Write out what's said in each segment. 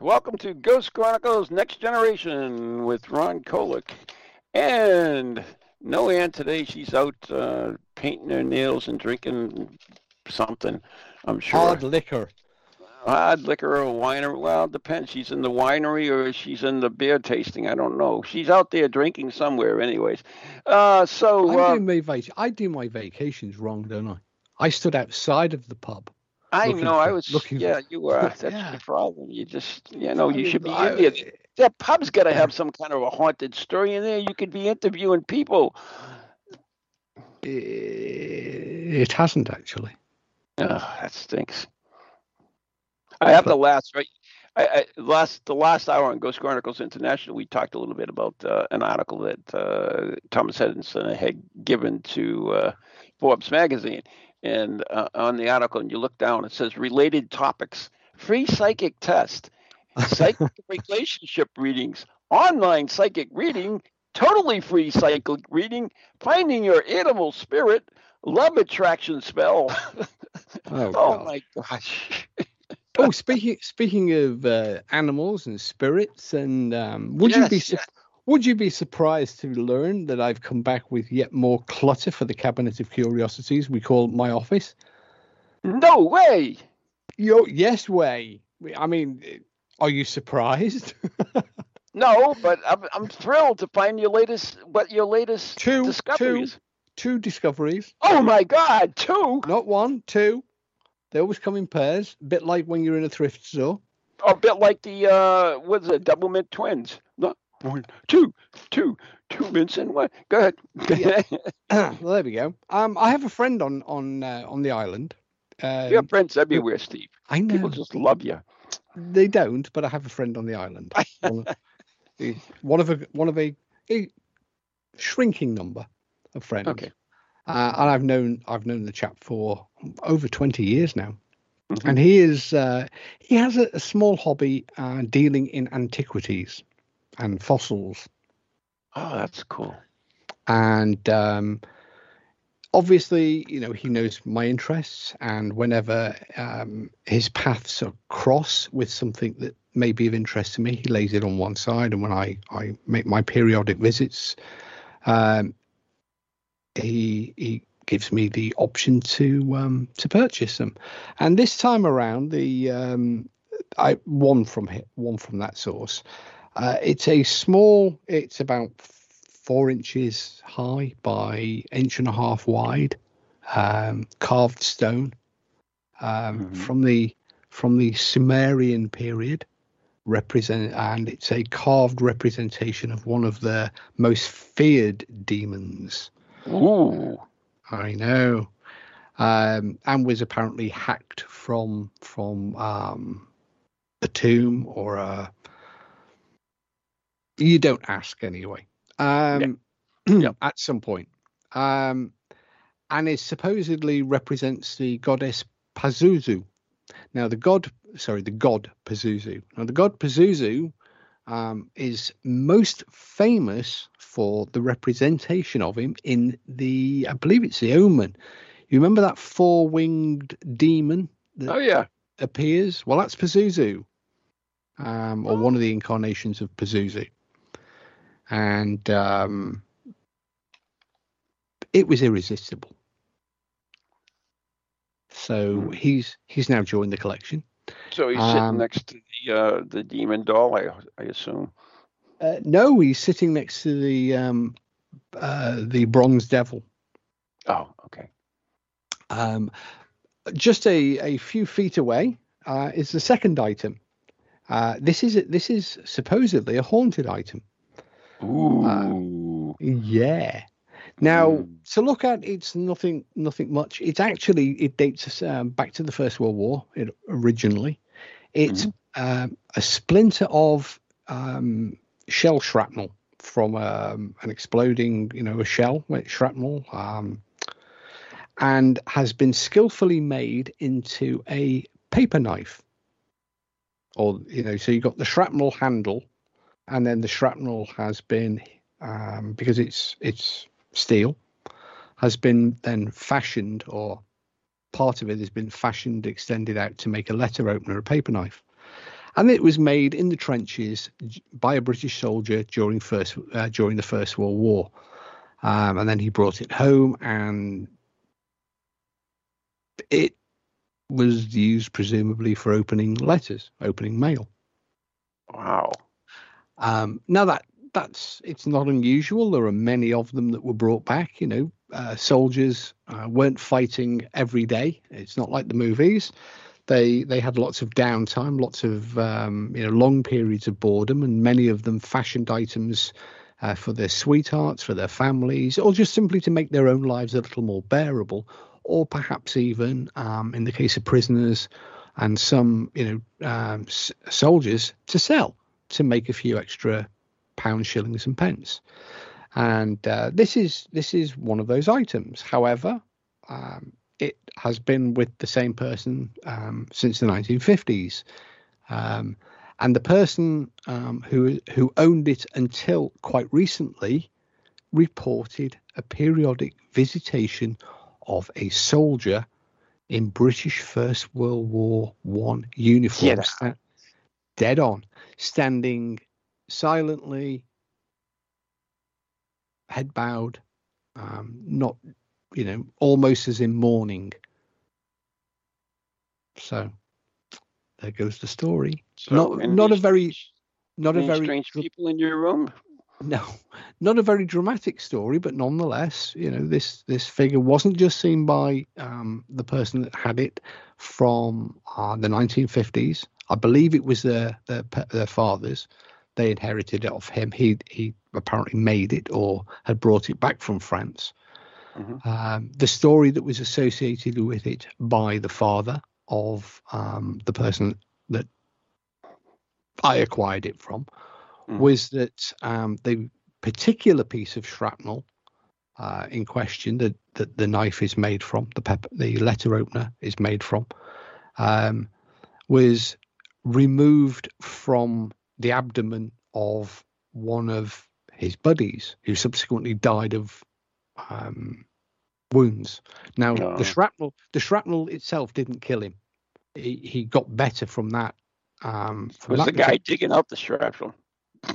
Welcome to Ghost Chronicles Next Generation with Ron Kolek. And no Ann today. She's out uh, painting her nails and drinking something, I'm sure. Hard liquor. Hard liquor or winery. Well, it depends. She's in the winery or she's in the beer tasting. I don't know. She's out there drinking somewhere, anyways. Uh, so I uh, do my vac- I do my vacations wrong, don't I? I stood outside of the pub. I know. I was. looking yeah, for- you were. That's Yeah. the problem. You just, you know, you should be I- in there. That pub's got to have some kind of a haunted story in there. You could be interviewing people. It hasn't actually. Oh, that stinks. I have the last right. I, I, last the last hour on Ghost Chronicles International, we talked a little bit about uh, an article that uh, Thomas Edison had given to uh, Forbes magazine, and uh, on the article, and you look down, it says related topics: free psychic test, psychic relationship readings, online psychic reading, totally free psychic reading, finding your animal spirit, love attraction spell. Oh, Oh my gosh. Oh, speaking speaking of uh, animals and spirits, and um, would you be su- yes. Would you be surprised to learn that I've come back with yet more clutter for the cabinet of curiosities we call my office? No way. Yo, yes, way. I mean, are you surprised? No, but I'm, I'm thrilled to find your latest what your latest Two, discoveries. Two discoveries. Oh my god, two. Not one, two. They always come in pairs, a bit like when you're in a thrift store. A bit like the uh what's it, double mint twins. No, one, two, two, two and one. Go ahead. well, there we go. Um, I have a friend on on uh, on the island. Um, you have friends everywhere, Steve. I know People just love you. they don't, but I have a friend on the island. one, of, one of a one of a, a shrinking number of friends. Okay. Uh, and I've known I've known the chap for over twenty years now, Mhm. and he is uh, he has a, a small hobby uh, dealing in antiquities and fossils. Oh, that's cool. and um, obviously you know he knows my interests and whenever um, his paths are cross with something that may be of interest to me he lays it on one side and when i i make my periodic visits um, he he gives me the option to um, to purchase them and this time around the um, i one from one from that source uh, it's a small it's about four inches high by inch and a half wide, um, carved stone um, Mhm. from the from the Sumerian period. Represent and it's a carved representation of one of the most feared demons. Ooh. I know, um, and was apparently hacked from from um, a tomb or a. You don't ask anyway. Um, Yep. At some point, um, and it supposedly represents the goddess Pazuzu. Now, the god, sorry, the god Pazuzu. Now, the god Pazuzu um, is most famous for the representation of him in the, I believe it's the Omen. You remember that four-winged demon that Oh yeah. appears? Well, that's Pazuzu, um, or one of the incarnations of Pazuzu, and um, it was irresistible. So Hmm. he's he's now joined the collection. So he's Um, sitting next to the uh the demon doll, I I assume. Uh, no, he's sitting next to the um, uh, the bronze devil. Oh, okay. Um, just a, a few feet away uh, is the second item. Uh, this is this is supposedly a haunted item. Ooh. Yeah. Now Mm. to look at, it's nothing nothing much. It's actually it dates us um, back to the First World War it, originally. It's um, a splinter of um, shell shrapnel from um, an exploding, you know, a shell shrapnel, um, and has been skillfully made into a paper knife. Or you know, so you got the shrapnel handle, and then the shrapnel has been um, because it's it's steel, has been then fashioned or part of it has been fashioned, extended out to make a letter opener, a paper knife. And it was made in the trenches by a British soldier during first uh, during the First World War, um, and then he brought it home, and it was used presumably for opening letters, opening mail. Wow. Um, now that that's it's not unusual. There are many of them that were brought back. You know, uh, soldiers uh, weren't fighting every day. It's not like the movies. They they had lots of downtime, lots of um, you know long periods of boredom, and many of them fashioned items uh, for their sweethearts, for their families, or just simply to make their own lives a little more bearable, or perhaps even um, in the case of prisoners and some you know um, s- soldiers to sell to make a few extra pounds, shillings, and pence. And uh, this is this is one of those items. However, um, it has been with the same person um, since the 1950s, um, and the person um, who who owned it until quite recently reported a periodic visitation of a soldier in British First World War One uniform, sta- dead on, standing silently, head bowed, um, not, you know, almost as in mourning. So there goes the story. So, not not a very not a very strange people in your room. no, not a very dramatic story, but nonetheless, you know, this this figure wasn't just seen by um, the person that had it from uh, the 1950s. I believe it was their their, their fathers. They inherited it off him. He he apparently made it or had brought it back from France. Mhm. Um, the story that was associated with it by the father of um, the person that I acquired it from Mhm. was that um, the particular piece of shrapnel uh, in question that, that the knife is made from, the pepper, the letter opener is made from, um, was removed from the abdomen of one of his buddies, who subsequently died of um, wounds. Now, Oh. the shrapnel, the shrapnel itself didn't kill him. He, he got better from that. Um, from Was that the guy digging up the shrapnel?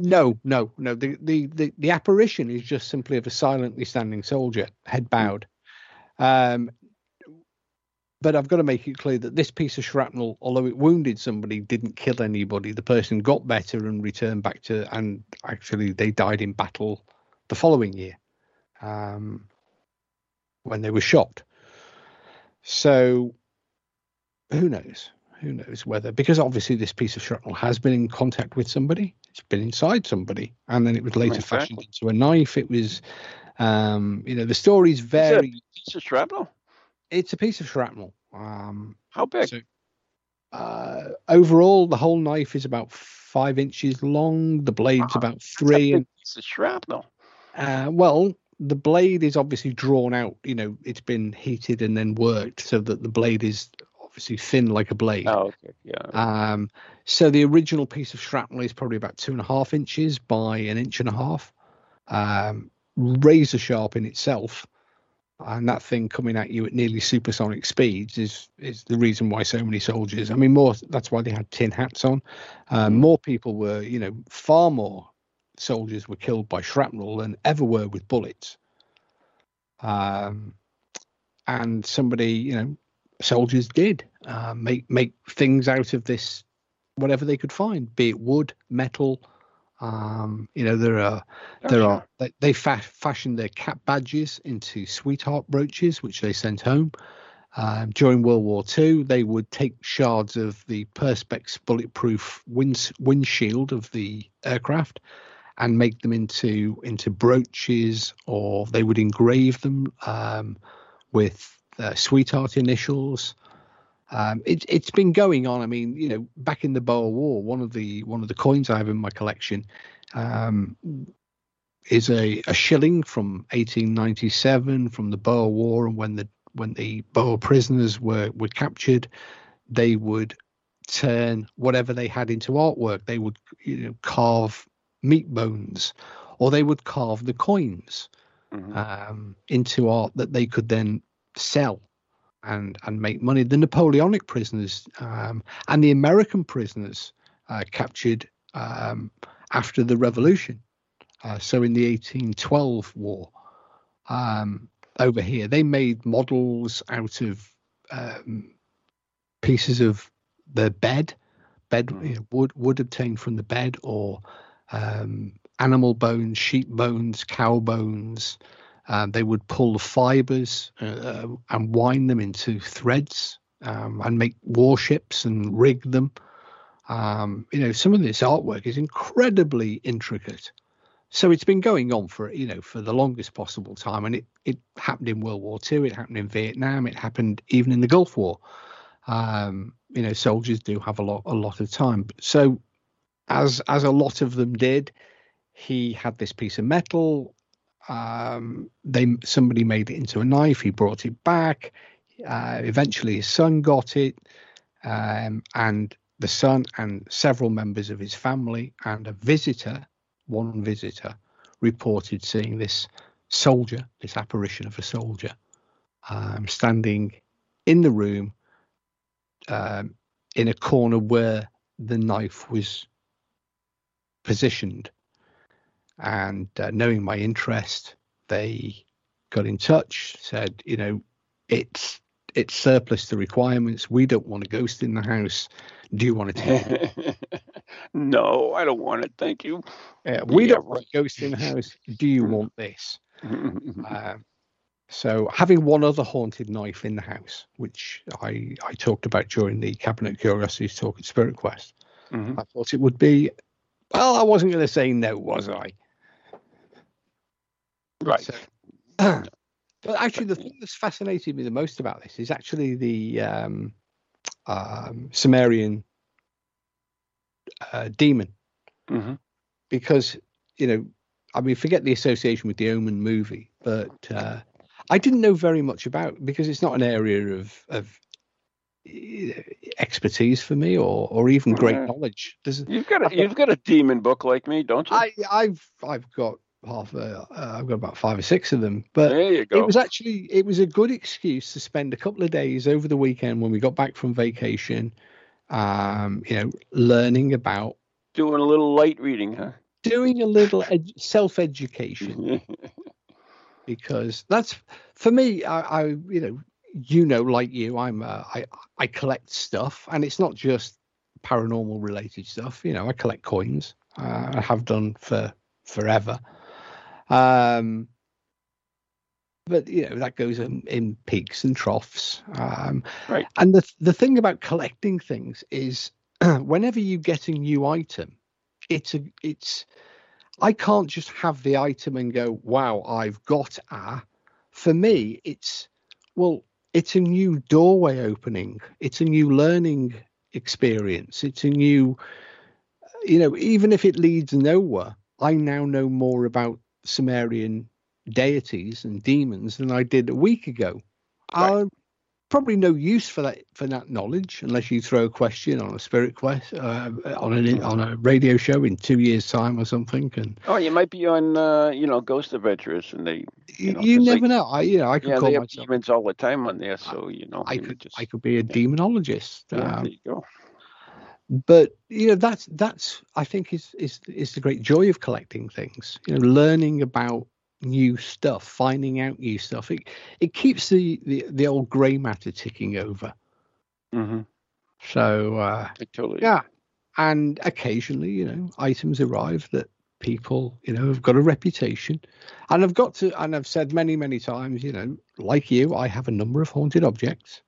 No, no, no. The, the the the apparition is just simply of a silently standing soldier, head bowed. Um, but I've got to make it clear that this piece of shrapnel, although it wounded somebody, didn't kill anybody. The person got better and returned back to, and actually they died in battle the following year, um, when they were shot. So, who knows? Who knows whether because obviously this piece of shrapnel has been in contact with somebody, it's been inside somebody, and then it was later fashioned into a knife. It was, um, you know, the stories Is it a vary. piece of shrapnel? It's a piece of shrapnel. Um, How big? so, uh, overall, the whole knife is about five inches long. The blade's Wow, about That's a three, big and piece of shrapnel. uh, well, the blade is obviously drawn out. You know, it's been heated and then worked so that the blade is obviously thin like a blade. Oh, okay. Yeah. Um, so the original piece of shrapnel is probably about two and a half inches by an inch and a half, um, razor sharp in itself. And that thing coming at you at nearly supersonic speeds is is the reason why so many soldiers. I mean, more that's why they had tin hats on. Um. More people were, you know, far more soldiers were killed by shrapnel than ever were with bullets. Um, and somebody, you know, soldiers did uh, make make things out of this, whatever they could find, be it wood, metal. Um, you know, there are there Gotcha. are they, they fa- fashioned their cap badges into sweetheart brooches, which they sent home. Um, during World War II, they would take shards of the Perspex bulletproof wind, windshield of the aircraft and make them into into brooches, or they would engrave them um, with uh, sweetheart initials. Um, it, it's been going on. I mean, you know, back in the Boer War, one of the one of the coins I have in my collection um, is a, a shilling from 1897 from the Boer War, and when the when the Boer prisoners were were captured, they would turn whatever they had into artwork. They would you know carve meat bones, or they would carve the coins mm-hmm. um, into art that they could then sell and and make money. The Napoleonic prisoners um, and the American prisoners uh, captured um, after the Revolution. Uh, so in the 1812 war, um, over here, they made models out of um, pieces of the bed, bed you know, wood wood obtained from the bed, or um, animal bones, sheep bones, cow bones. Um, they would pull the fibers uh, uh, and wind them into threads um, and make warships and rig them. Um, you know, some of this artwork is incredibly intricate. So it's been going on for you know for the longest possible time, and it it happened in World War II, it happened in Vietnam, it happened even in the Gulf War. Um, you know, soldiers do have a lot a lot of time. So as as a lot of them did, he had this piece of metal. Um, they somebody made it into a knife. He brought it back. Uh, eventually, his son got it, um, and the son and several members of his family and a visitor, one visitor, reported seeing this soldier, this apparition of a soldier, um, standing in the room um, in a corner where the knife was positioned. And uh, knowing my interest, they got in touch, said, you know, it's it's surplus to requirements. We don't want a ghost in the house. Do you want it? no, I don't want it. Thank you. Uh, we yeah, don't right. want a ghost in the house. Do you want this? uh, so having one other haunted knife in the house, which I, I talked about during the Cabinet Curiosities talk at Spirit Quest, mm-hmm. I thought it would be. Well, I wasn't going to say no, was I? Right. So, but actually, the thing that's fascinated me the most about this is actually the um, um, Sumerian uh, demon, mm-hmm. because you know, I mean, forget the association with the Omen movie, but uh, I didn't know very much about because it's not an area of of eh, expertise for me or or even great knowledge. There's, you've got a, you've got a demon book like me, don't you? I I've I've got half uh, I've got about five or six of them. But there you go. it was actually it was a good excuse to spend a couple of days over the weekend when we got back from vacation, um, you know, learning about doing a little light reading, huh? Doing a little ed- self education. because that's for me. I, I, you know, you know, like you, I'm uh, I I collect stuff, and it's not just paranormal related stuff. You know, I collect coins. Uh, I have done for forever. Um, but you know that goes in, in peaks and troughs. Um, right. And the the thing about collecting things is, whenever you get a new item, it's a it's I can't just have the item and go, wow, I've got a. For me, it's, well, it's a new doorway opening. It's a new learning experience. It's a new, you know, even if it leads nowhere, I now know more about Sumerian deities and demons than I did a week ago. Right probably no use for that for that knowledge unless you throw a question on a spirit quest uh, on an on a radio show in two years time or something and oh you might be on uh, you know ghost adventures and they you, know, you never know i you know i could yeah, call they have myself demons all the time on there so you know i could just, i could be a yeah. demonologist yeah, um, there you go but you know that's that's i think is is is the great joy of collecting things you know learning about new stuff, finding out new stuff. It it keeps the the, the old grey matter ticking over. Mm-hmm. So uh, totally. yeah, and occasionally, you know, items arrive that people, you know, have got a reputation, and I've got to, and I've said many many times, you know, like you, I have a number of haunted objects.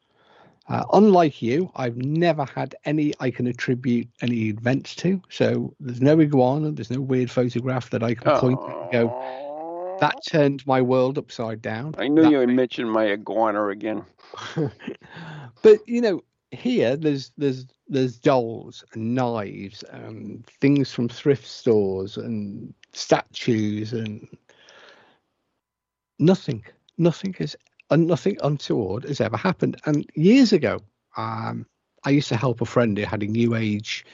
Uh, unlike you, I've never had any I can attribute any events to. So there's no iguana, there's no weird photograph that I can point oh. and go, that turned my world upside down. I knew you would mention my iguana again. but you know, here there's there's there's dolls and knives and things from thrift stores and statues and nothing nothing has and nothing untoward has ever happened. And years ago um, i used to help a friend who had a new age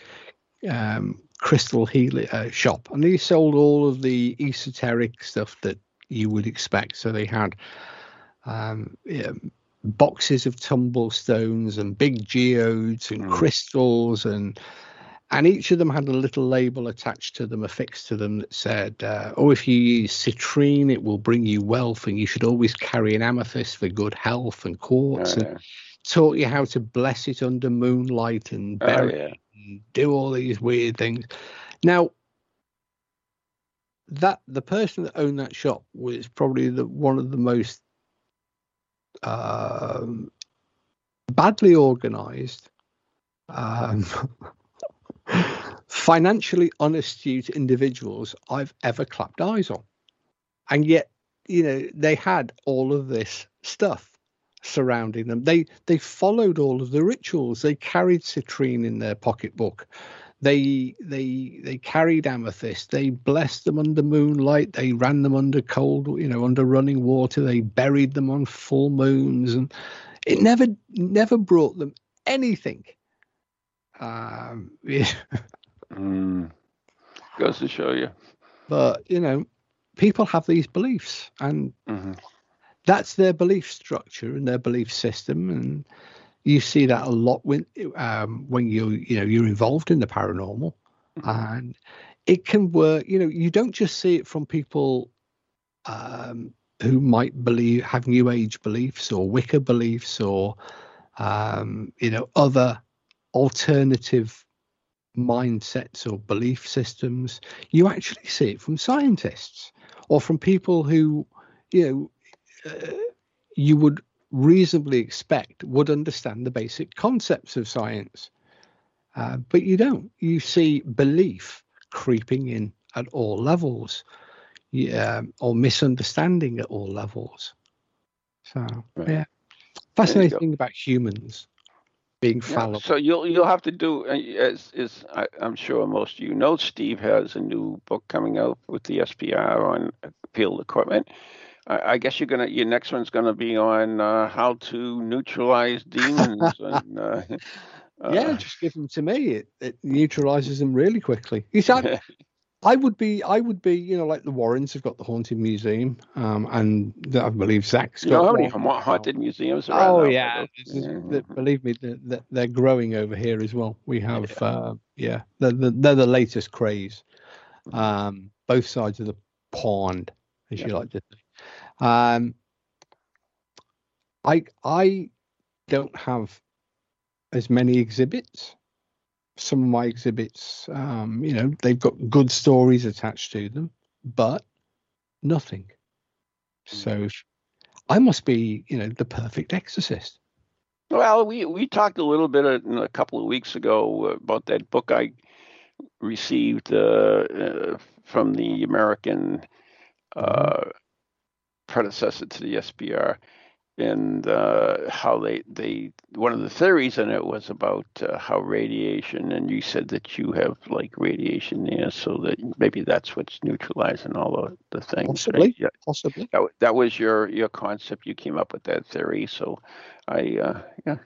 um, crystal healing uh, shop. And he sold all of the esoteric stuff that you would expect. So they had um, yeah, boxes of tumble stones and big geodes and mm. crystals and and each of them had a little label attached to them affixed to them that said uh, oh if you use citrine it will bring you wealth and you should always carry an amethyst for good health and quartz and taught you how to bless it under moonlight and oh, bury oh, yeah. and do all these weird things now that the person that owned that shop was probably the one of the most um, badly organized, um, financially unastute individuals I've ever clapped eyes on. And yet, you know, they had all of this stuff surrounding them. They they followed all of the rituals. They carried citrine in their pocketbook. They they they carried amethyst. They blessed them under moonlight. They ran them under cold, you know, under running water. They buried them on full moons, and it never never brought them anything. Um, yeah. mm. Goes to show you. But you know, people have these beliefs, and mm-hmm. that's their belief structure and their belief system, and you see that a lot when um, when you you know you're involved in the paranormal, mm-hmm. and it can work. You know, you don't just see it from people um, who might believe have New Age beliefs or Wicca beliefs or um, you know other alternative mindsets or belief systems. You actually see it from scientists or from people who you know uh, you would reasonably expect would understand the basic concepts of science. Uh, but you don't. You see belief creeping in at all levels, yeah, or misunderstanding at all levels. So, right. yeah, fascinating thing about humans being fallible. Yeah, so you'll you'll have to do uh, as is I, am sure most of you know. Steve has a new book coming out with the SPR on field equipment. I, guess you're gonna your next one's gonna be on uh, how to neutralize demons. and, uh, yeah, uh, just give them to me. It, it neutralizes them really quickly. You said. I would be, I would be, you know, like the Warrens have got the haunted museum, um, and I believe Zak's got. You know how many haunted museums around? Oh yeah. yeah. believe me, they're, they're, growing over here as well. We have, yeah, uh, yeah they're, they're, the latest craze. Um, both sides of the pond, as yeah. you like to say. Um, I I don't have as many exhibits. Some of my exhibits, um, you know, they've got good stories attached to them, but nothing. So mm. I must be, you know, the perfect exorcist. Well, we we talked a little bit a, a couple of weeks ago about that book I received uh, uh, from the American mm-hmm. uh, predecessor to the SPR, and uh, how they they one of the theories in it was about uh, how radiation, and you said that you have like radiation there, so that maybe that's what's neutralizing all the, the things. Possibly, yeah, possibly. That, that was your your concept. You came up with that theory, so I uh, yeah.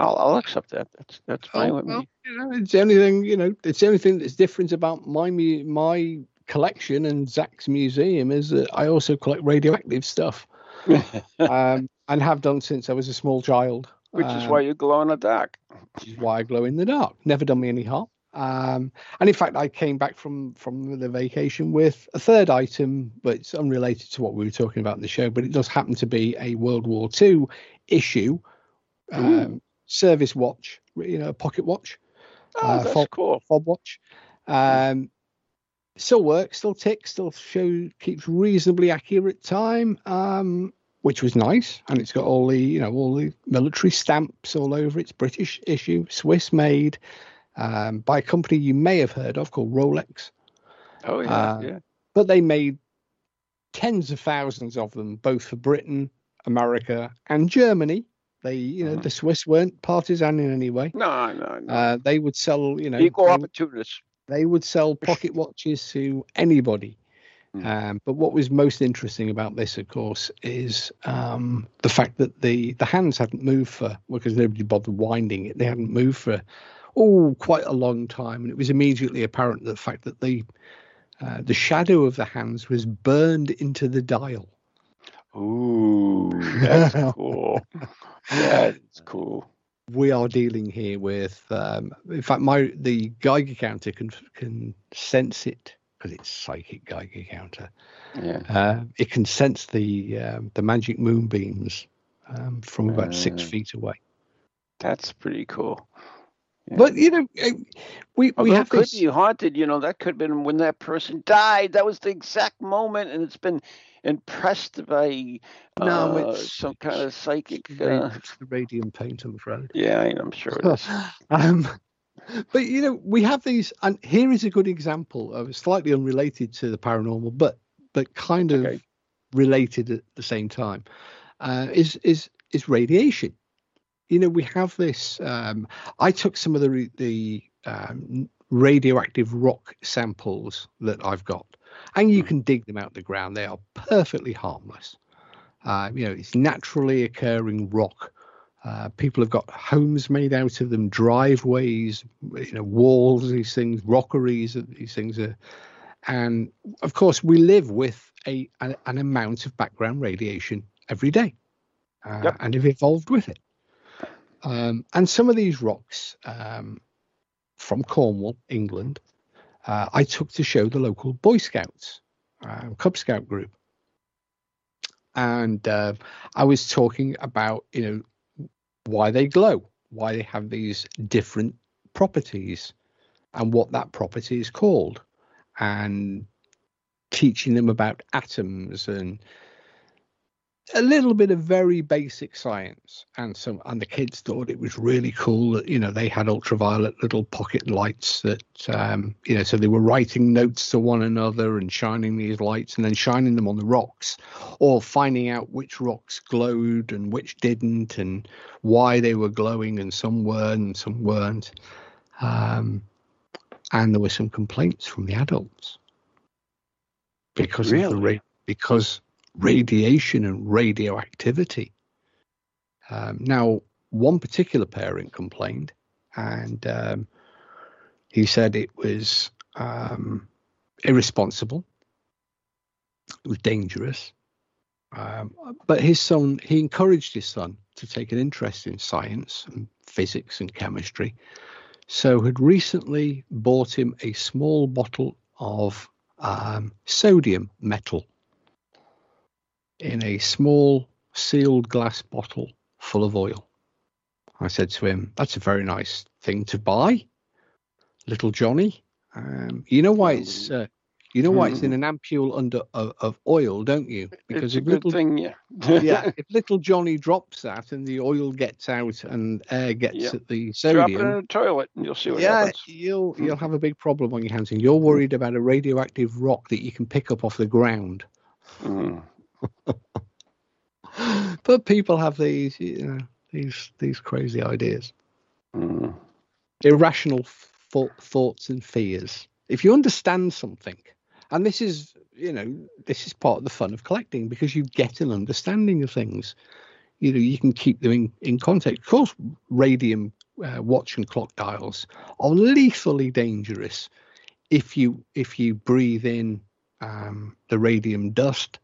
I'll, I'll accept that. That's that's fine oh, with well, me. You know, it's anything you know. It's anything that's different about my my collection and Zak's museum is that I also collect radioactive stuff, um, and have done since I was a small child. Which um, is why you glow in the dark. Which is why I glow in the dark. Never done me any harm. Um, and in fact, I came back from from the vacation with a third item, but it's unrelated to what we were talking about in the show. But it does happen to be a World War II issue, um, service watch, you know, pocket watch, oh, uh, that's fob, cool. fob watch. Um, still works, still ticks, still show keeps reasonably accurate time, um, which was nice. And it's got all the you know all the military stamps all over. It's British issue, Swiss made, um, by a company you may have heard of called Rolex. Oh yeah, uh, yeah. But they made tens of thousands of them, both for Britain, America, and Germany. They, you know, Mhm. the Swiss weren't partisan in any way. No, no, no. Uh, they would sell, you know, Equal opportunists. they would sell pocket watches to anybody. Mm. Um, but what was most interesting about this, of course, is um, the fact that the the hands hadn't moved for because nobody bothered winding it. They hadn't moved for oh quite a long time, and it was immediately apparent the fact that the uh, the shadow of the hands was burned into the dial. Ooh, that's cool. That's cool. we are dealing here with um, in fact my the geiger counter can can sense it because it's psychic geiger counter Yeah. uh, it can sense the um, the magic moonbeams um, from about six Uh. feet away That's pretty cool. Yeah. but you know uh, we we have could this be haunted, you know, that could have been when that person died. That was the exact moment, and it's been impressed by no uh, it's some kind of psychic. it's Uh, it's the radium paint i'm afraid yeah, I'm sure it is. um, but you know, we have these, and here is a good example of slightly unrelated to the paranormal, but but kind of Okay. related at the same time. Uh, is is is radiation? You know, we have this. Um, I took some of the the um, radioactive rock samples that I've got, and you can dig them out of the ground. They are perfectly harmless. Uh, you know, it's naturally occurring rock. Uh, people have got homes made out of them, driveways, you know, walls. These things, rockeries. These things are, and of course, we live with a an, an amount of background radiation every day, uh, Yep. and have evolved with it. Um, and some of these rocks um, from Cornwall, England, uh, I took to show the local Boy Scouts, uh, Cub Scout group, and uh, I was talking about you know why they glow, why they have these different properties, and what that property is called, and teaching them about atoms and a little bit of very basic science and some and the kids thought it was really cool that you know they had ultraviolet little pocket lights that um you know so they were writing notes to one another and shining these lights and then shining them on the rocks or finding out which rocks glowed and which didn't and why they were glowing and some were and some weren't um and there were some complaints from the adults because of the Really? ra- because radiation and radioactivity. Um, now, one particular parent complained, and um, he said it was um, irresponsible, it was dangerous. Um, but his son, he encouraged his son to take an interest in science and physics and chemistry. So, had recently bought him a small bottle of um, sodium metal in a small sealed glass bottle full of oil. I said to him, That's a very nice thing to buy, little Johnny. Um, you know why it's uh, you know why it's in an ampule under of, of oil, don't you? Because it's a if good little thing, yeah. yeah, if little Johnny drops that and the oil gets out and air gets Yeah. at the sodium, Drop it in a toilet and you'll see what yeah, happens. you'll you'll have a big problem on your hands, and you're worried about a radioactive rock that you can pick up off the ground. Mm. but people have these, you know, these these crazy ideas, Mm. irrational th- thoughts and fears. If you understand something, and this is, you know, this is part of the fun of collecting because you get an understanding of things. You know, you can keep them in, in context. Of course, radium uh, watch and clock dials are lethally dangerous if you if you breathe in um, the radium dust,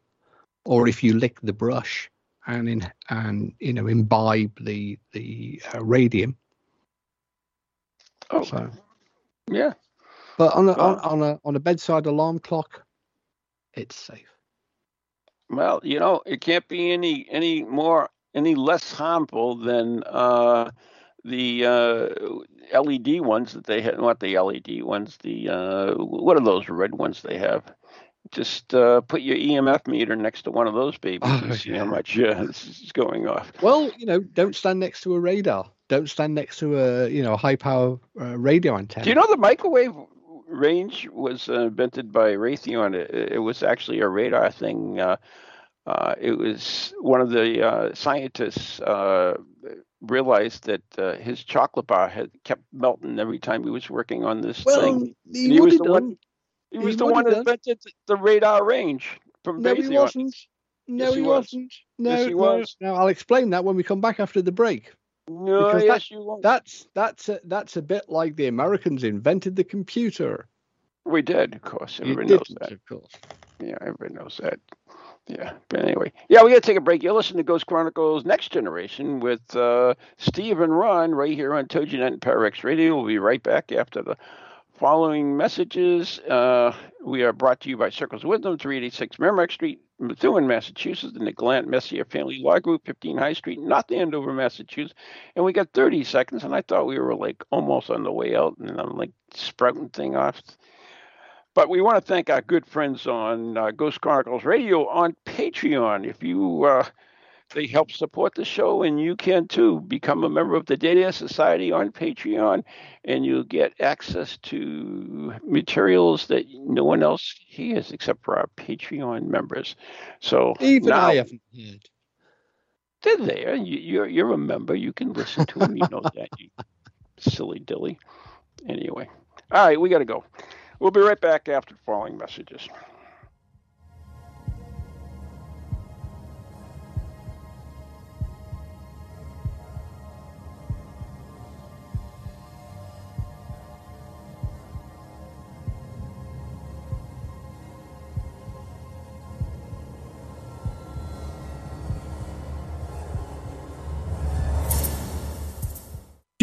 or if you lick the brush and in and you know imbibe the the uh, radium. Oh, So, yeah. but on a, on, Well- on a on a bedside alarm clock, it's safe. Well, you know, it can't be any any more any less harmful than uh, the uh, LED ones that they had. Not the LED ones. The uh, what are those red ones they have? Just uh, put your EMF meter next to one of those babies Oh, and see yeah. how much uh, this is going off. Well, you know, don't stand next to a radar. Don't stand next to a you know high power uh, radio antenna. Do you know the microwave range was uh, invented by Raytheon? It, it was actually a radar thing. Uh, uh, it was one of the uh, scientists uh, realized that uh, his chocolate bar had kept melting every time he was working on this well, thing. He, he was the one. He was he the one that invented the radar range from no, he wasn't. No, yes, he, he was. not No, yes, he no. was. Now I'll explain that when we come back after the break. No, because yes, that, you won't. That's that's a, that's a bit like the Americans invented the computer. We did, of course. Everybody knows that. Of course. Yeah, everybody knows that. Yeah, but anyway, yeah, we got to take a break. You're listening to Ghost Chronicles Next Generation with uh, Steve and Ron right here on TogiNet and ParaX Radio. We'll be right back after the following messages. Uh, we are brought to you by Circles of Wisdom, 386 Merrimack Street, Methuen, Massachusetts, the Nick Messier Family Law Group, 15 High Street, not the Andover, Massachusetts. And we got 30 seconds, and I thought we were like almost on the way out, and I'm like sprouting thing off. But we want to thank our good friends on uh, Ghost Chronicles Radio on Patreon. If you uh, they help support the show, and you can too. Become a member of the Data Society on Patreon, and you'll get access to materials that no one else hears except for our Patreon members. So even now, I haven't heard. They're there. You, you're you're a member. You can listen to them. You know that. You silly dilly. Anyway, all right, we got to go. We'll be right back after the following messages.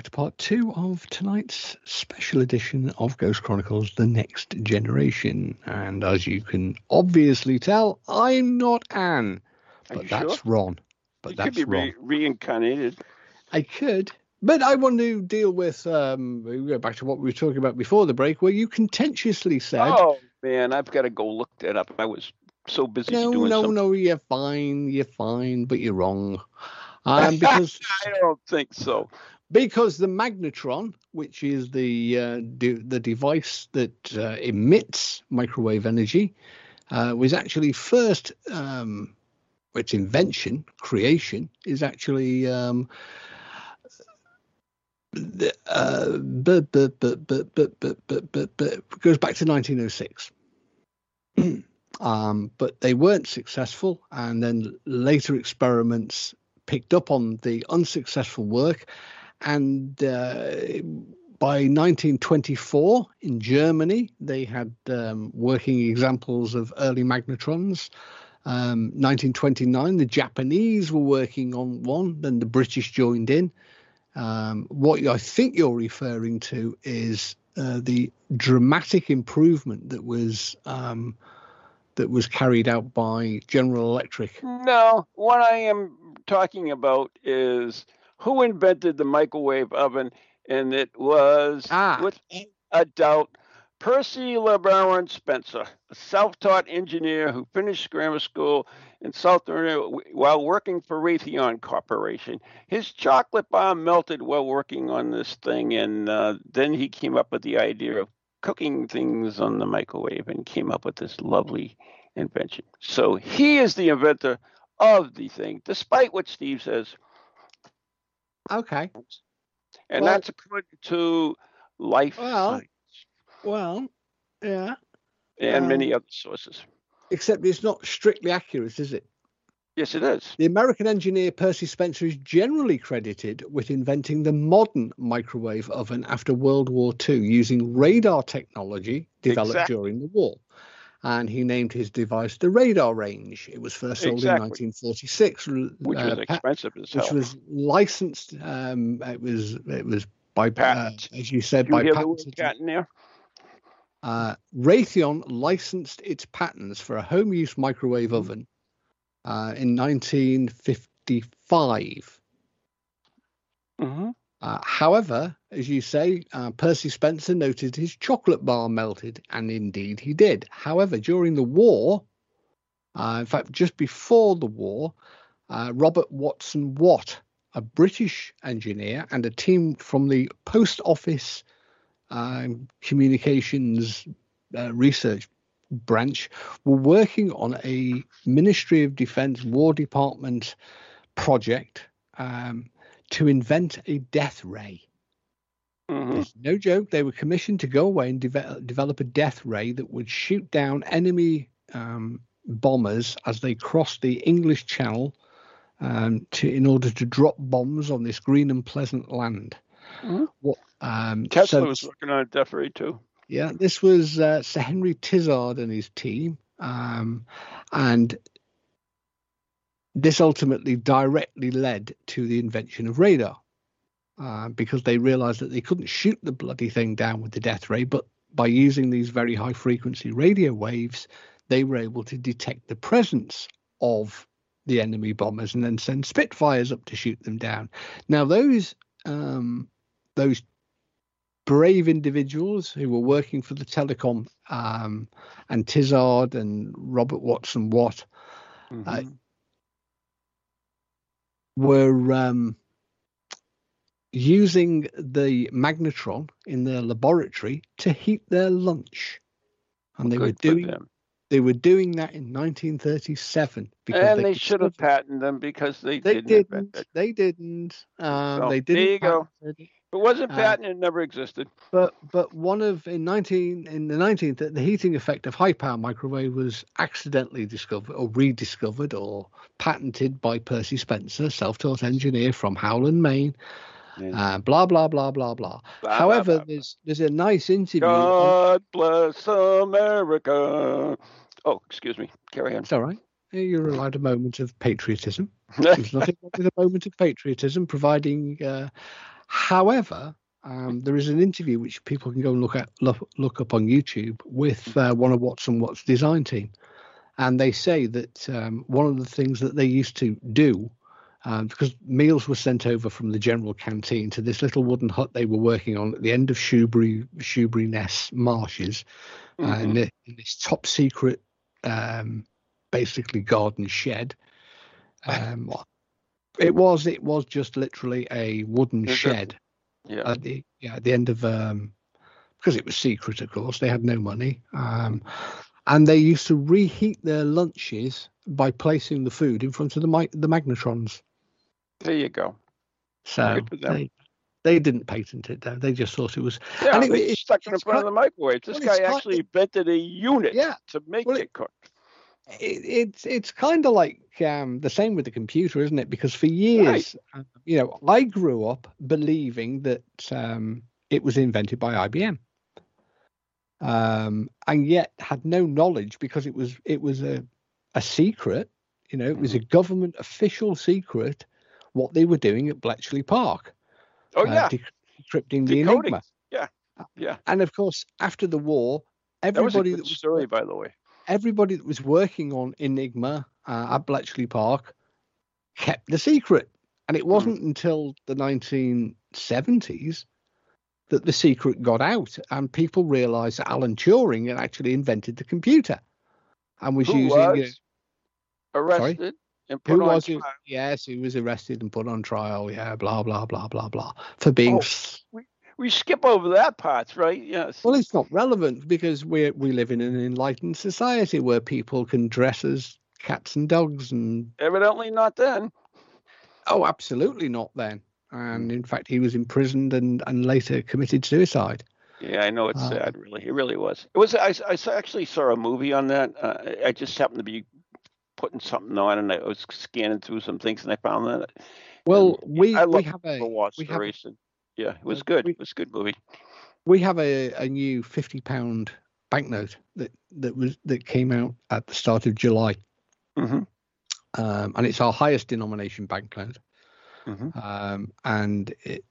Back to part two of tonight's special edition of Ghost Chronicles The Next Generation. And as you can obviously tell, I'm not Anne, but that's sure? Ron. But you that's could be Ron. re- reincarnated. I could, but I want to deal with. Um, we go back to what we were talking about before the break, where you contentiously said, Oh man, I've got to go look that up. I was so busy "No, doing no, something. no, you're fine, you're fine, but you're wrong." Um, because I don't think so. Because the magnetron, which is the uh, de- the device that uh, emits microwave energy, uh, was actually first. Um, its invention, creation, is actually um, the, uh, but, but, but, but, but, but, but, but, but goes back to 1906. um, but they weren't successful, and then later experiments picked up on the unsuccessful work and uh, by 1924 in Germany, they had um, working examples of early magnetrons. Um, 1929, the Japanese were working on one, then the British joined in. Um, what I think you're referring to is uh, the dramatic improvement that was um, that was carried out by General Electric. No, what I am talking about is who invented the microwave oven, and it was Ah. without a doubt Percy LeBaron Spencer, a self-taught engineer who finished grammar school in South Korea while working for Raytheon Corporation. His chocolate bar melted while working on this thing, and uh, then he came up with the idea of cooking things on the microwave and came up with this lovely invention. So he is the inventor of the thing, despite what Steve says, Okay. and Well- that's according to Life Well, Science Well, yeah. and um, many other sources. Except it's not strictly accurate, is it? Yes, it is. The American engineer Percy Spencer is generally credited with inventing the modern microwave oven after World War II using radar technology developed Exactly. during the war. And he named his device the Radarange. It was first sold Exactly. in 1946, Which uh, was expensive as hell. which was licensed. Um, it was it was by uh, Patent. as you said Did you by word patent. patent there? Uh, Raytheon licensed its patents for a home use microwave oven uh, in 1955. hmm Uh, however, as you say, uh, Percy Spencer noted his chocolate bar melted, and indeed he did. However, during the war, uh, in fact, just before the war, uh, Robert Watson Watt, a British engineer, and a team from the Post Office um, Communications uh, Research branch were working on a Ministry of Defense War Department project um, to invent a death ray. hmm It's no joke. They were commissioned to go away and deve- develop a death ray that would shoot down enemy um, bombers as they crossed the English Channel um, to in order to drop bombs on this green and pleasant land. Mhm. What um, Tesla so- was working on a death ray too. yeah, this was uh, Sir Henry Tizard and his team, um, and this ultimately directly led to the invention of radar, uh, because they realised that they couldn't shoot the bloody thing down with the death ray, but by using these very high frequency radio waves, they were able to detect the presence of the enemy bombers and then send Spitfires up to shoot them down. Now those um, those brave individuals who were working for the telecom um, and Tizard and Robert Watson Watt Uh, Mhm. Were um, using the magnetron in their laboratory to heat their lunch, and they were Good for doing they were doing that in 1937 because And they could should have patented them because they, They didn't. didn't. They didn't. Um, So, they there didn't. you go. it. It wasn't Uh, patented, it never existed. But but one of in 19 in the 19th the heating effect of high power microwave was accidentally discovered or rediscovered or patented by Percy Spencer, self-taught engineer from Howland, Maine. Yeah. Uh, blah blah blah blah blah. Blah, However, blah, blah, there's there's a nice interview. on- God bless America. Oh, excuse me. Carry on. it's all right. You're allowed a moment of patriotism. There's nothing wrong with a moment of patriotism, providing. Uh, however, um, there is an interview which people can go and look at look, look up on YouTube with uh, one of Watson Watt's design team, and they say that um, one of the things that they used to do. Um, because meals were sent over from the general canteen to this little wooden hut they were working on at the end of Shoebury Shoebury Ness marshes, uh, in, Mhm. the, in this top secret, um, basically garden shed. It was it was just literally a wooden Is it? shed Yeah. at the yeah at the end of um, because it was secret, of course. They had no money, um, and they used to reheat their lunches by placing the food in front of the mi- the magnetrons. There you go. So Good for them. they they didn't patent it though. They just thought it was Yeah, And it- they it- stuck it in front of the microwave. This well, guy actually invented a unit yeah. to make Well, it, it- cook. It, it's it's kind of like um, the same with the computer, isn't it? Because for years, uh, you know, I grew up believing that um, it was invented by IBM, um, and yet had no knowledge because it was it was a a secret. You know, it was a government official secret what they were doing at Bletchley Park. Oh uh, yeah, dec- decrypting the decoding. Enigma. Yeah. Yeah. And of course, after the war, That was a everybody good that was story, by the way. Everybody that was working on Enigma uh, at Bletchley Park kept the secret. And it wasn't until the 1970s that the secret got out and people realized that Alan Turing had actually invented the computer and was Who using uh, was arrested and put who on was it? trial. Yes, he was arrested and put on trial. Yeah, blah blah blah blah blah for being. Oh. s- We skip over that part, right? Yes. Well, it's not relevant because we we live in an enlightened society where people can dress as cats and dogs and Evidently not then. oh, absolutely not then. And in fact, he was imprisoned and and later committed suicide. Yeah, I know it's Uh, sad. Really, it really was. It was. I, I actually saw a movie on that. Uh, I- just happened to be putting something on, and I was scanning through some things, and I found that. Well, we I we have a we have and, yeah, it was Uh, good. we- It was a good movie. we have a, a new fifty pound banknote that that was that came out at the start of July. hmm um, and it's our highest denomination banknote. Mhm. Um, and it,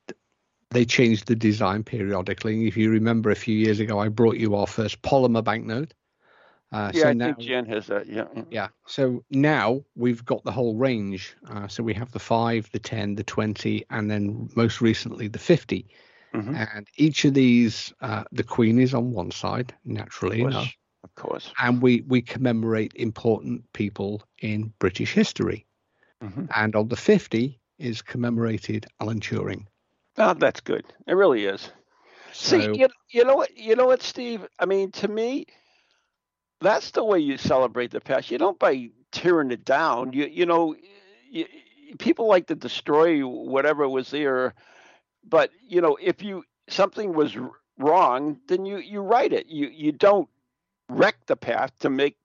they changed the design periodically. If you remember, a few years ago, I brought you our first polymer banknote. Uh, Yeah, so I now, think Jen has that. Yeah. yeah. yeah. So now we've got the whole range. Uh, so we have the five, the ten, the twenty, and then most recently the 50 Mhm. And each of these, uh, the Queen is on one side, naturally Of enough course. Of course. and we we commemorate important people in British history. Mhm. And on the 50 is commemorated Alan Turing. Oh, that's good. It really is. So See, you, you know what, you know what, Steve? I mean, to me, that's the way you celebrate the past. You don't by tearing it down. You you know, you, people like to destroy whatever was there, but you know, if you something was wrong, then you you right it. You you don't wreck the past to make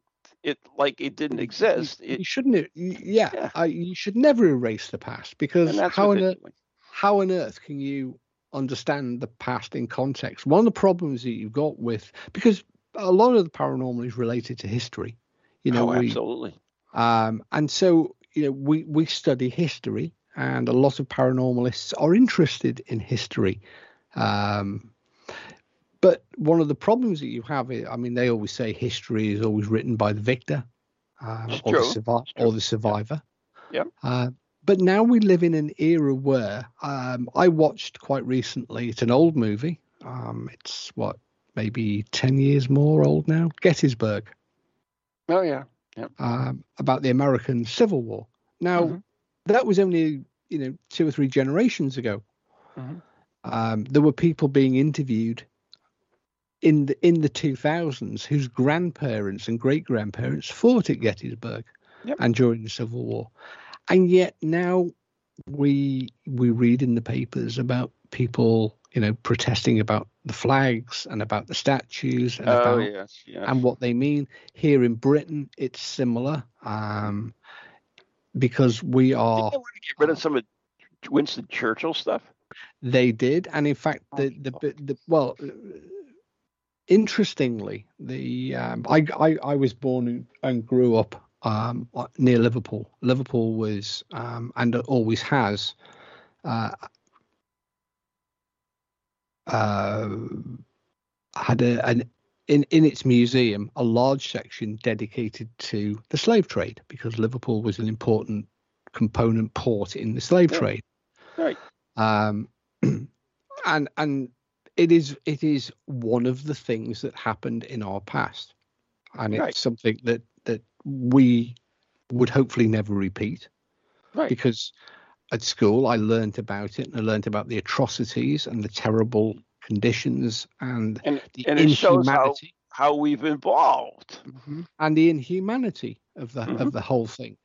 it like it didn't exist. you, It, you shouldn't. Yeah, Yeah. I, you should never erase the past because how on earth, how on earth can you understand the past in context? One of the problems that you've got with because a lot of the paranormal is related to history. You know, oh, we, absolutely. Um, and so, you know, we, we study history, and a lot of paranormalists are interested in history. Um, but one of the problems that you have, is, I mean, they always say history is always written by the victor um, or, the survi- or the survivor. Yep. Uh, but now we live in an era where um, I watched quite recently, it's an old movie. Um, it's what, maybe 10 years more old now? Gettysburg Oh yeah. um, about the American Civil War. Now, Mhm. that was only you know two or three generations ago. Mhm. Um, there were people being interviewed in the in the 2000s whose grandparents and great grandparents fought at Gettysburg Yep. and during the Civil War, and yet now we we read in the papers about people you know protesting about the flags and about the statues and Oh about yes. Yeah. and what they mean. Here in Britain, it's similar um, because we are. they want to get rid of some of Winston Churchill stuff? They did, and in fact, the the, the, the well, interestingly, the um, I, I I was born and- and grew up um, near Liverpool. Liverpool was um, and always has. Uh, uh, had a, an in in its museum a large section dedicated to the slave trade because Liverpool was an important component port in the slave Yeah. trade. Right. Um, and and it is it is one of the things that happened in our past, and it's Right. something that that we would hopefully never repeat Right. because at school I learned about it and I learned about the atrocities and the terrible conditions and And the and it shows how inhumanity how we've evolved. Mhm. and the inhumanity of the Mhm. of the whole thing.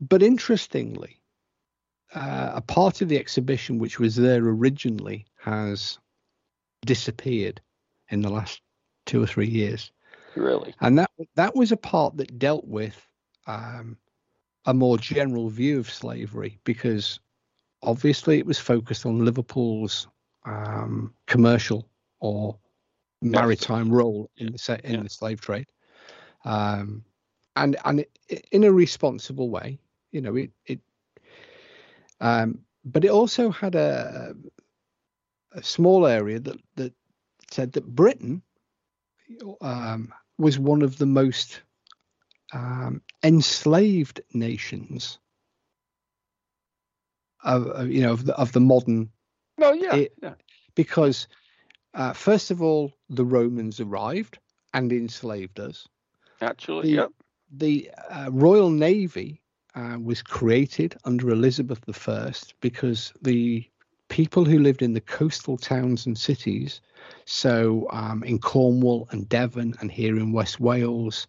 But interestingly, uh, a part of the exhibition which was there originally has disappeared in the last two or three years, Really. and that that was a part that dealt with um, a more general view of slavery because obviously it was focused on Liverpool's um, commercial or maritime role in the in yeah. the slave trade, um, and and it, in a responsible way, you know it it. Um, but it also had a a small area that that said that Britain um, was one of the most um, enslaved nations of you know of the, of the modern. Oh yeah, it, yeah. Because uh, first of all, the Romans arrived and enslaved us. Actually, the, yep. The uh, Royal Navy uh, was created under Elizabeth I because the people who lived in the coastal towns and cities, so um, in Cornwall and Devon and here in West Wales,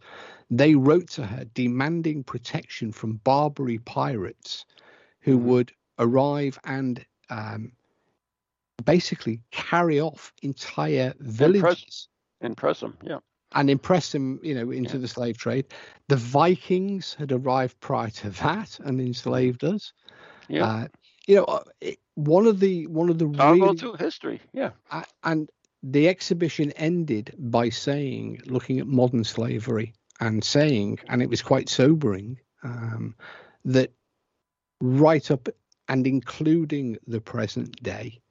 they wrote to her demanding protection from Barbary pirates who mm-hmm. would arrive and um, basically carry off entire villages. Impress, them, yeah. And impress them, you know, into yeah. the slave trade. The Vikings had arrived prior to that and enslaved us. Yeah. Uh, you know, uh, it, one of the one of the I'll really, to history, yeah. Uh, and the exhibition ended by saying, looking at modern slavery and saying, and it was quite sobering, um, that right up and including the present day,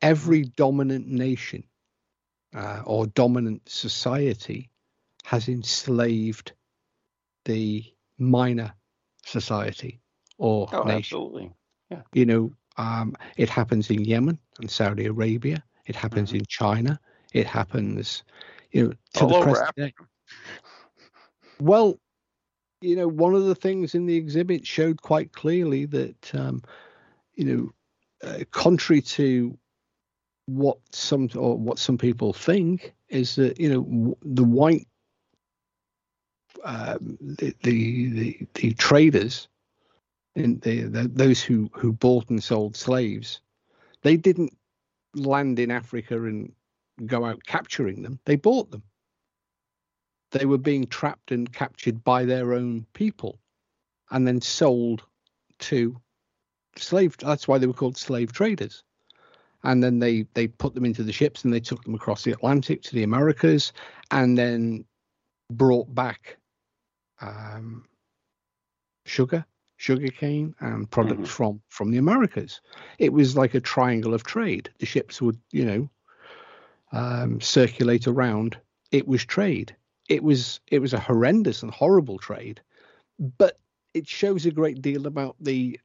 every dominant nation uh, or dominant society has enslaved the minor society or oh, nation. Absolutely. Yeah. You know, um, it happens in Yemen and Saudi Arabia. It happens mm-hmm. in China. It happens, you know, to All the present day. Well, you know, one of the things in the exhibit showed quite clearly that, um, you know, uh, contrary to what some or what some people think, is that you know w- the white, um, the, the, the the traders, the those who who bought and sold slaves, they didn't land in Africa and go out capturing them. They bought them. They were being trapped and captured by their own people and then sold to slave that's why they were called slave traders. And then they they put them into the ships and they took them across the atlantic to the americas and then brought back um, sugar sugar cane and products mm-hmm. from from the americas it was like a triangle of trade the ships would you know um, circulate around it was trade it was it was a horrendous and horrible trade, but it shows a great deal about the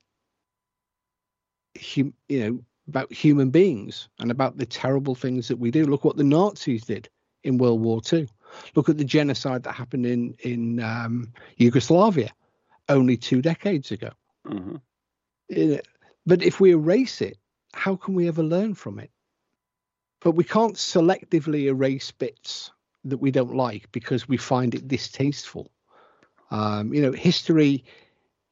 hum, you know about human beings and about the terrible things that we do. Look what the Nazis did in World War II. Look at the genocide that happened in in um, Yugoslavia only two decades ago. Mm-hmm. But if we erase it, how can we ever learn from it? But we can't selectively erase bits that we don't like because we find it distasteful. Um, you know, history,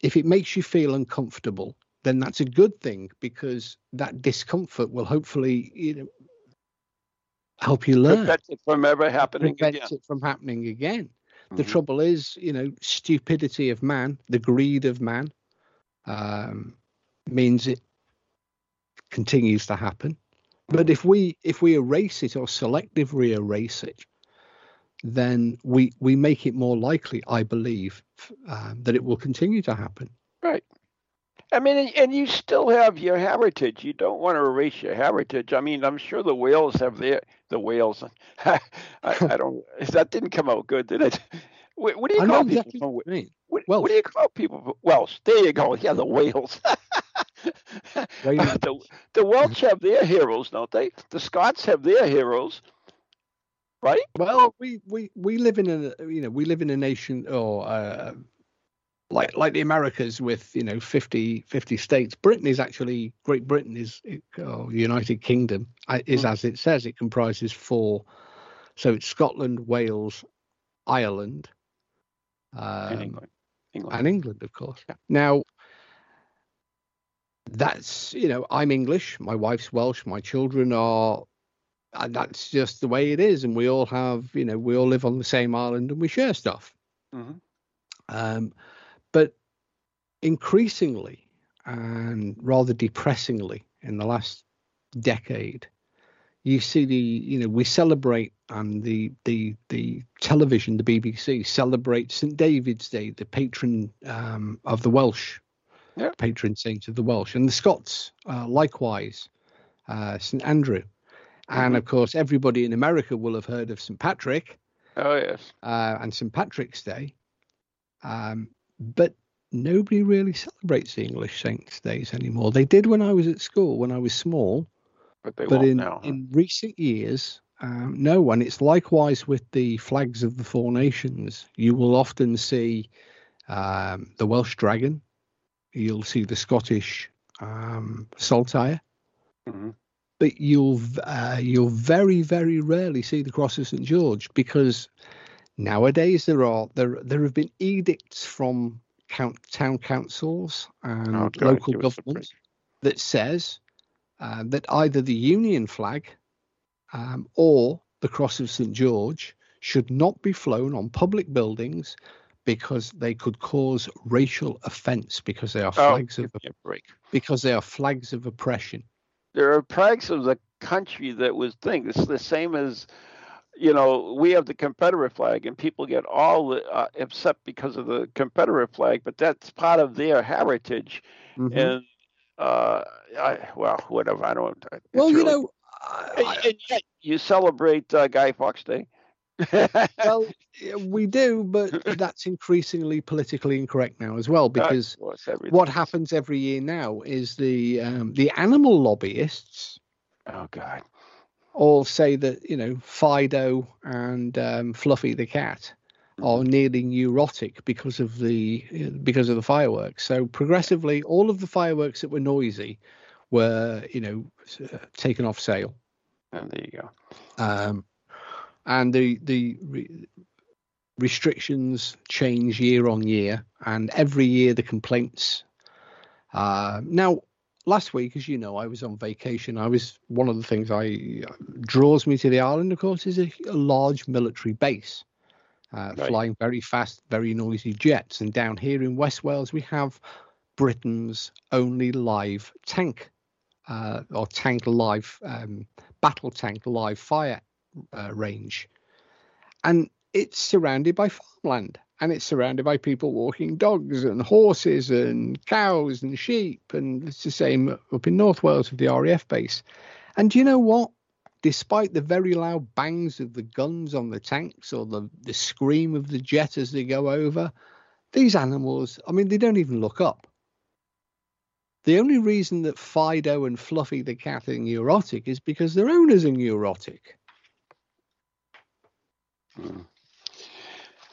if it makes you feel uncomfortable, then that's a good thing because that discomfort will hopefully, you know, help you learn. Prevent it from ever happening Prevent again. it from happening again. Mm-hmm. The trouble is, you know, stupidity of man, the greed of man, um, means it continues to happen. But if we if we erase it or selectively erase it, then we we make it more likely, I believe, um, that it will continue to happen. I mean, and you still have your heritage. You don't want to erase your heritage. I mean, I'm sure the whales have their the whales. I, I don't. That didn't come out good, did it? What, what do you I call people? exactly from- what what, what do you call people? Welsh. There you go. Yeah, the whales. Wales. the, the Welsh have their heroes, don't they? The Scots have their heroes, right? Well, we, we, we live in a you know we live in a nation or uh, like like the Americas with you know 50, 50 states. Britain is actually Great Britain is or United Kingdom uh, is Mm. as it says it comprises four. So it's Scotland, Wales, Ireland, um, England. England. and England, of course. Yeah. Now, that's you know, I'm English. My wife's Welsh. My children are, and that's just the way it is. And we all have, you know, we all live on the same island and we share stuff. Mhm. Um, but increasingly and rather depressingly in the last decade, you see the you know we celebrate and the the the television the bbc celebrates st david's day the patron um, of the welsh Yeah. patron saint of the welsh and the scots uh, likewise uh, st andrew And of course, everybody in America will have heard of St. Patrick Oh yes. uh, and St. Patrick's Day. Um, but nobody really celebrates the English Saints' Days anymore. They did when I was at school, when I was small. But they but won't in, now. huh? in recent years, um, no. one. it's likewise with the flags of the four nations. You will often see um, the Welsh dragon. You'll see the Scottish um, saltire. Mhm. But you'll uh, you'll very very rarely see the cross of St George because nowadays there are there there have been edicts from count, town councils and Oh, local give us a break. governments that says uh, that either the Union flag um, or the cross of St George should not be flown on public buildings because they could cause racial offence because they are Oh, flags give of because they are flags of oppression. There are flags of the country that was thing. It's the same as, you know, we have the Confederate flag, and people get all uh, upset because of the Confederate flag, but that's part of their heritage. Mhm. And uh, I, well, whatever. I don't. well, you know, and, I, and yet you celebrate uh, Guy Fawkes Day. well, we do, but that's increasingly politically incorrect now as well because course, what happens every year now is the um, the animal lobbyists Oh God. All say that you know Fido and um, Fluffy the cat are nearly neurotic because of the because of the fireworks. So progressively, all of the fireworks that were noisy were you know uh, taken off sale. And there you go. um, and the the re- restrictions change year on year, and every year the complaints. Uh, now, last week, as you know, I was on vacation. I was one of the things I draws me to the island, of course, is a, a large military base. Uh, Right. Flying very fast, very noisy jets, and down here in West Wales we have Britain's only live tank, uh, or tank live um, battle tank live fire uh, range, and it's surrounded by farmland, and it's surrounded by people walking dogs and horses and cows and sheep, and it's the same up in North Wales with the RAF base. And do you know what? Despite the very loud bangs of the guns on the tanks or the, the scream of the jet as they go over, these animals, I mean, they don't even look up. The only reason that Fido and Fluffy the cat are neurotic is because their owners are neurotic. Hmm.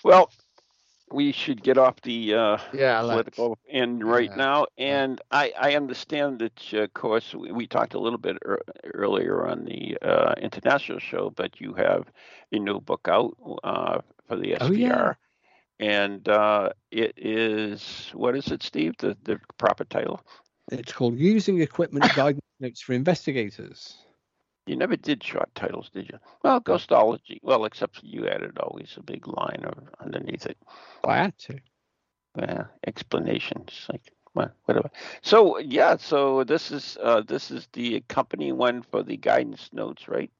Well, we should get off the uh, Yeah, political end right Yeah. now. And I, I understand that, uh, of course, we, we talked a little bit ear earlier on the uh, international show, but you have a new book out uh, for the SPR. Oh, yeah. And uh, it is, what is it, Steve? The, the proper title? It's called Using Equipment Guidance Notes for Investigators. You never did short titles, did you? Well, Ghostology. Well, except you added always a big line or underneath it. I had to. Yeah, explanations like well, whatever. So yeah, so this is uh, this is the company one for the guidance notes, right?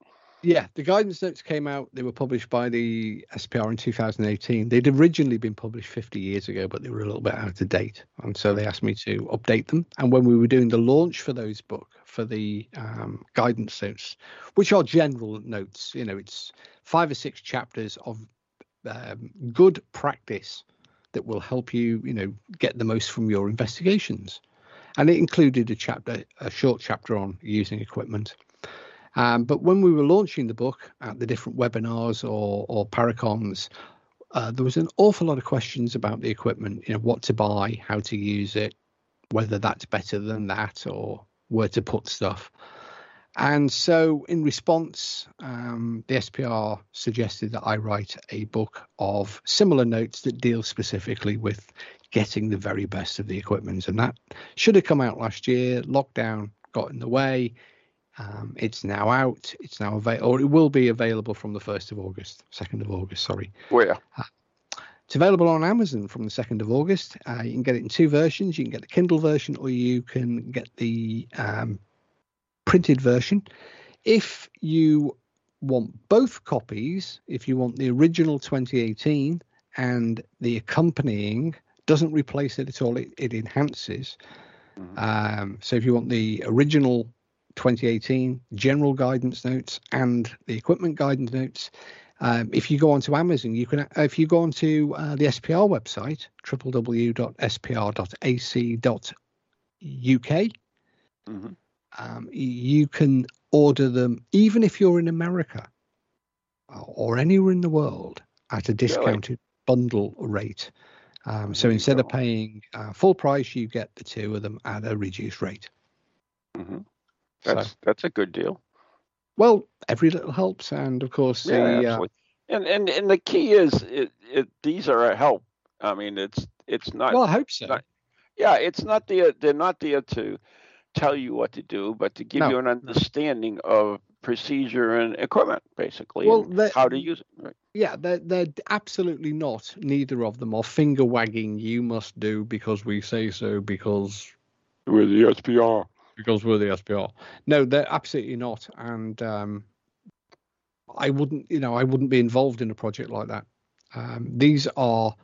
Yeah, the guidance notes came out. They were published by the SPR in 2018. They'd originally been published 50 years ago, but they were a little bit out of date. And so they asked me to update them. And when we were doing the launch for those book, for the um, guidance notes, which are general notes, you know, it's five or six chapters of um, good practice that will help you, you know, get the most from your investigations. And it included a chapter, a short chapter on using equipment. Um, but when we were launching the book at the different webinars or, or paracons, uh, there was an awful lot of questions about the equipment, you know, what to buy, how to use it, whether that's better than that, or where to put stuff. And so, in response, um, the SPR suggested that I write a book of similar notes that deal specifically with getting the very best of the equipment. And that should have come out last year. Lockdown got in the way. Um, it's now out. It's now available, or it will be available from the 1st of August, 2nd of August, sorry. Where? It's available on Amazon from the 2nd of August. Uh, you can get it in two versions. You can get the Kindle version or you can get the um, printed version. If you want both copies, if you want the original 2018 and the accompanying, doesn't replace it at all, it, it enhances. Mhm. Um, so if you want the original 2018, general guidance notes, and the equipment guidance notes. Um, if you go onto Amazon, you can. If you go onto uh, the SPR website, www.spr.ac.uk, hmm um, you can order them even if you're in America or anywhere in the world at a discounted bundle rate. Um, so instead of paying uh, full price, you get the two of them at a reduced rate. Hmm So, That's that's a good deal. well, every little helps, and of course, Yeah, the, uh. And and and the key is it, it these are a help. I mean, it's it's not. well, I hope so. not- yeah, it's not there. They're not there to tell you what to do, but to give No, you an understanding of procedure and equipment, basically, Well, and how to use it. Right. Yeah, they're they're absolutely not. Neither of them are finger wagging. You must do because we say so. Because With the SPR. Because we're the SPR. No, they're absolutely not. And um, I wouldn't, you know, I wouldn't be involved in a project like that. Um, these are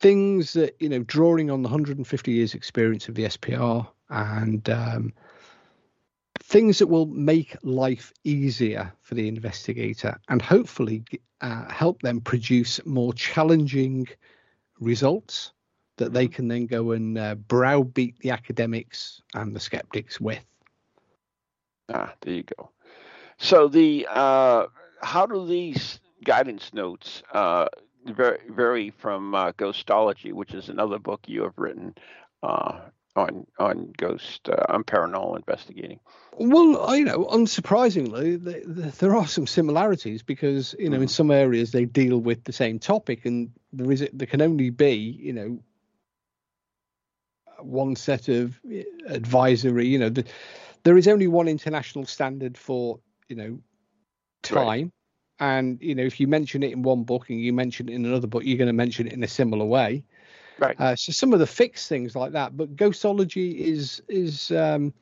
things that, you know, drawing on the 150 years experience of the SPR and um, things that will make life easier for the investigator and hopefully uh, help them produce more challenging results that they can then go and uh, browbeat the academics and the skeptics with. Ah, there you go. So the uh, how do these guidance notes uh, vary, vary from uh, Ghostology, which is another book you have written uh, on on ghost uh, on paranormal investigating? Well, you know, unsurprisingly, th th there are some similarities because you know in Mhm. some areas they deal with the same topic, and there is there can only be you know one set of eh, advisory. You know, the, there is only one international standard for you know time. Right. And you know, if you mention it in one book and you mention it in another book, you're going to mention it in a similar way. Right. Uh, so some of the fixed things like that, but ghostology is is um,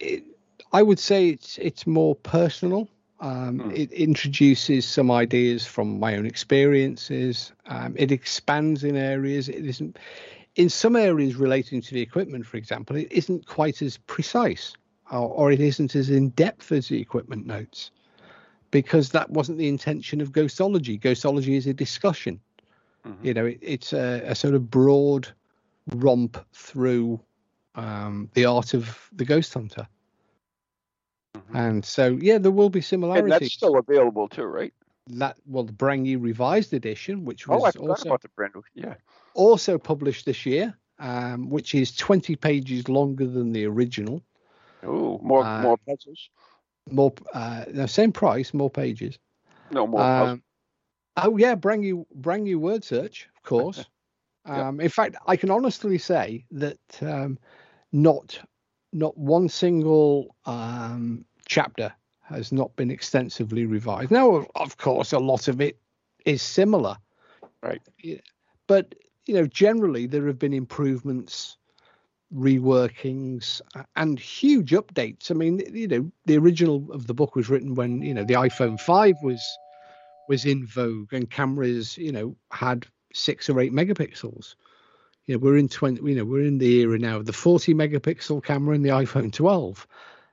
it, I would say it's it's more personal. Um, Hmm. It introduces some ideas from my own experiences. Um, it expands in areas. It isn't in some areas relating to the equipment, for example. It isn't quite as precise, or, or it isn't as in depth as the equipment notes, because that wasn't the intention of ghostology. Ghostology is a discussion Mhm. you know it, it's a, a sort of broad romp through um, the art of the ghost hunter Mhm. and so yeah there will be And similarities that's still available too, right? that well the brand new revised edition which was Oh, I forgot also about the brand new. Yeah. Also published this year um, which is 20 pages longer than the original Oh, more Uh, more puzzles. more uh, no, same price more pages No more. Um, oh yeah, brand new brand new word search, of course. Yep. um, in fact, I can honestly say that um, not not one single um, chapter has not been extensively revised. Now, of course, a lot of it is similar, Right. But you know, generally there have been improvements, reworkings, and huge updates. I mean, you know, the original of the book was written when you know the iPhone five was was in vogue and cameras, you know, had six or eight megapixels. You know, we're in twenty. You know, we're in the era now of the forty megapixel camera in the iPhone twelve.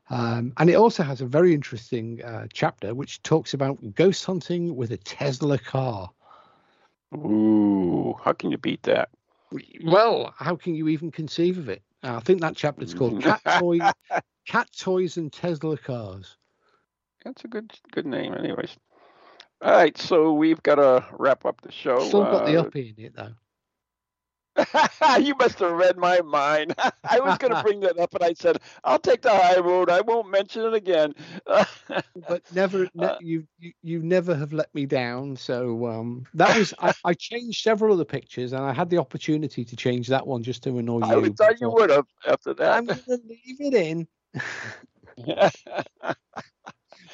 Um, and it also has a very interesting uh, chapter which talks about ghost hunting with a Tesla car. Ooh, how can you beat that? Well, how can you even conceive of it? I think that chapter's called Cat Toys, Cat Toys and Tesla Cars. That's a good good name, anyways. All right, so we've got to wrap up the show. Still got the Uh, uppy in it though. you must have read my mind. I was going to bring that up, and I said I'll take the high road. I won't mention it again. But never, ne- Uh, you, you you never have let me down. So um, that was I, I changed several of the pictures, and I had the opportunity to change that one just to annoy I you. would thought you would have after that. I'm going to leave it in.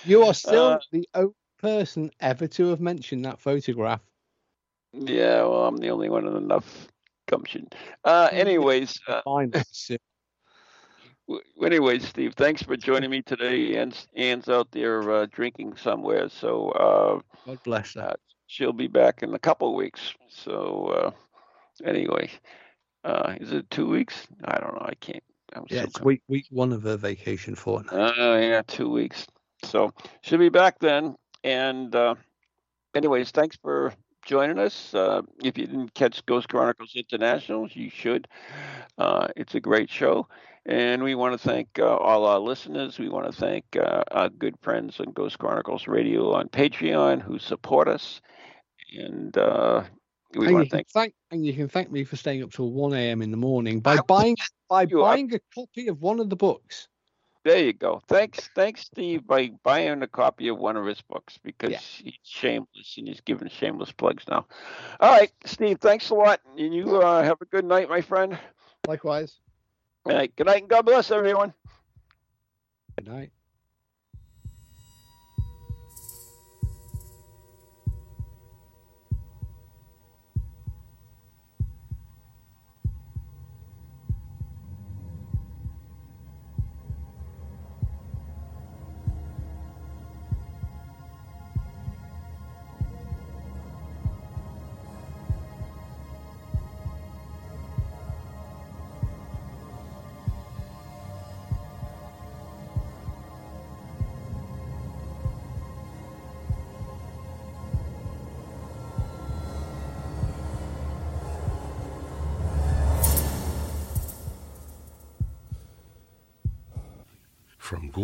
You are still Uh, the only person ever to have mentioned that photograph. yeah, well, I'm the only one with enough gumption. Uh, anyways, uh, anyways, Steve, thanks for joining me today. Anne's, Anne's out there uh, drinking somewhere, so uh, God bless her. Uh, she'll be back in a couple of weeks. So uh, anyway, uh, is it two weeks? I don't know. I can't I'm Yeah, it's week week one of her vacation fortnight. Oh yeah, two weeks. So she'll be back then. And uh, anyways, thanks for joining us. Uh, if you didn't catch Ghost Chronicles International, you should. Uh, it's a great show. And we want to thank uh, all our listeners. We want to thank uh, our good friends on Ghost Chronicles Radio on Patreon who support us. And uh, we and, want to thank thank and you can thank me for staying up till one a.m. in the morning by buying by buying a copy of one of the books. There you go. Thanks, thanks, Steve, by buying a copy of one of his books because Yeah. he's shameless and he's giving shameless plugs now. All right, Steve, thanks a lot, and you uh, have a good night, my friend. Likewise. All right, good night, and God bless everyone. Good night.